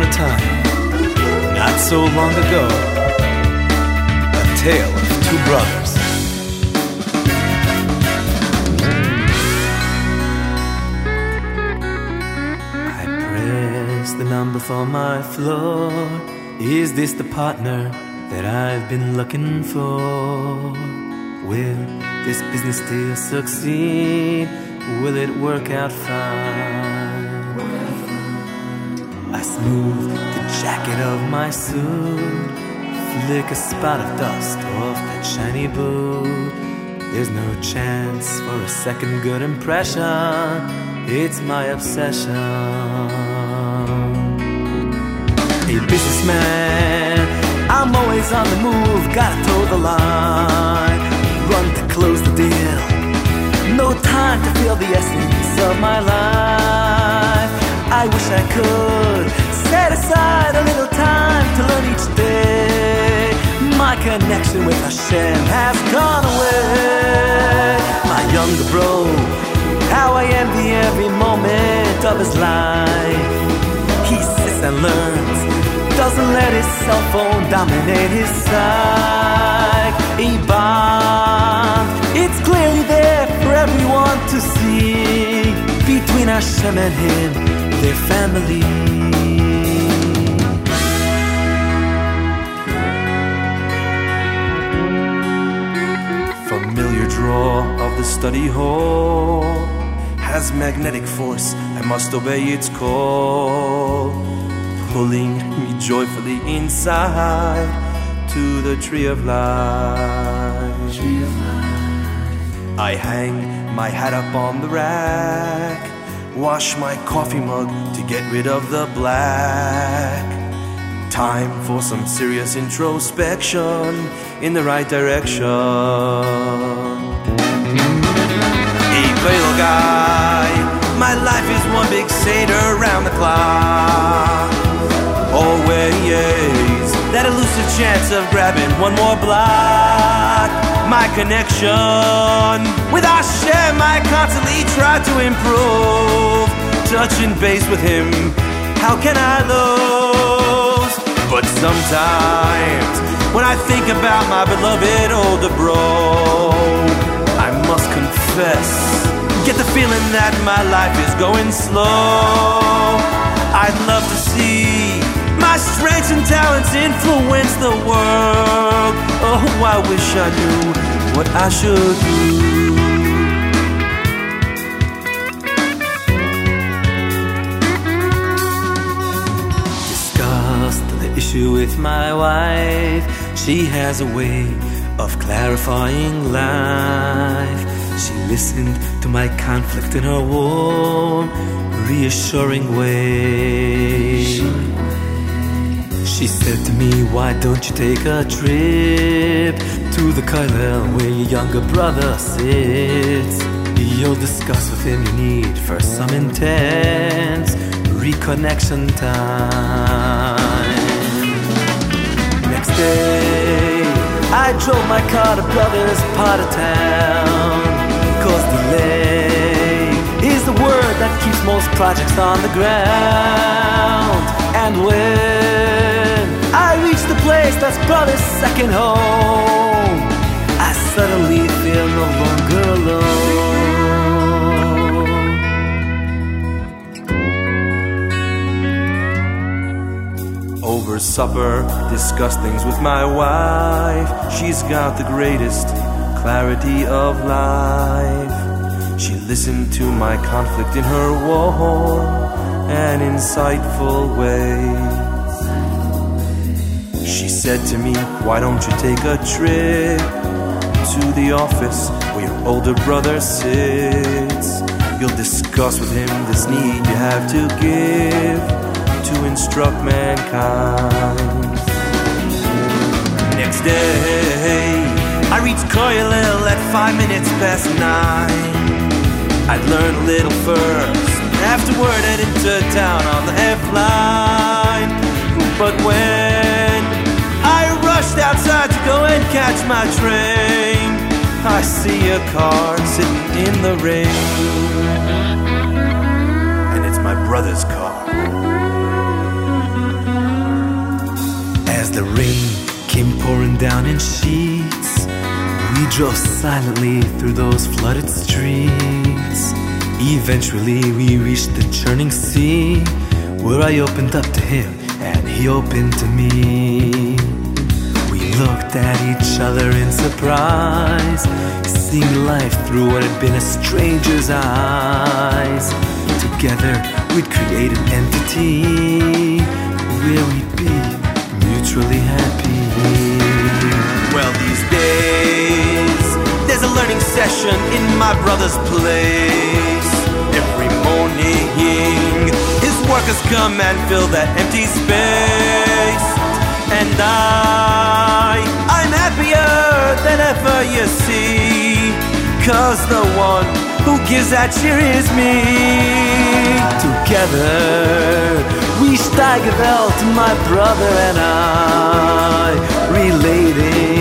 upon a time, not so long ago, a tale of two brothers. I press the number for my floor. Is this the partner that I've been looking for? Will this business still succeed? Will it work out fine? I smooth the jacket of my suit, flick a spot of dust off that shiny boot. There's no chance for a second good impression. It's my obsession. A businessman, I'm always on the move, gotta toe the line, run to close the deal. No time to feel the essence of my life. I wish I could set aside a little time to learn each day. My connection with Hashem has gone away. My younger bro, how I envy every moment of his life. He sits and learns, doesn't let his cell phone dominate his. A bond, it's clearly there for everyone to see. Between Hashem and him, their family. Of the study hall has magnetic force. I must obey its call, pulling me joyfully inside to the tree of life. I hang my hat up on the rack, wash my coffee mug to get rid of the black. Time for some serious introspection in the right direction. Guy, my life is one big Seder around the clock. Always that elusive chance of grabbing one more block. My connection with Hashem, I constantly try to improve. Touching base with Him, how can I lose? But sometimes, when I think about my beloved older bro, I must confess, get the feeling that my life is going slow. I'd love to see my strengths and talents influence the world. Oh, I wish I knew what I should do. the issue with my wife. She has a way of clarifying life. She listened to my conflict in her warm, reassuring way. She said to me, Why don't you take a trip to the Kollel where your younger brother sits? You'll discuss with him you need for some intense reconnection time. Next day, I drove my car to brother's part of town. Cause delay is the word that keeps most projects on the ground. And when I reach the place that's brother's second home, I suddenly feel no longer alone. Over supper, discuss things with my wife. She's got the greatest clarity of life. She listened to my conflict in her warm and insightful way. She said to me, Why don't you take a trip to the office where your older brother sits? You'll discuss with him this need you have to give to instruct mankind. Five minutes past nine. I'd learn a little first, afterward head into town on the F line. But when I rushed outside to go and catch my train, I see a car sitting in the rain, and it's my brother's car. As the rain came pouring down in sheets, we drove silently through those flooded streets. Eventually, we reached the churning sea, where I opened up to him and he opened to me. We looked at each other in surprise, seeing life through what had been a stranger's eyes. Together, we'd create an entity where we'd be mutually happy. Session in my brother's place. Every morning, his workers come and fill that empty space. And I, I'm happier than ever, you see. Cause the one who gives that cheer is me. Together, we Steigerwelt, my brother and I, relating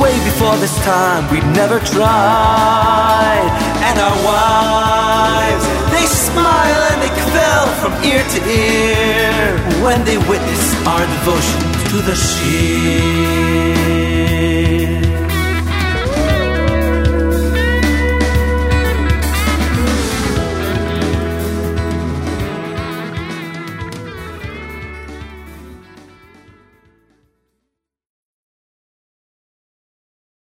way before this time we'd never tried. And our wives, they smile and they fell from ear to ear when they witness our devotion to the sheep.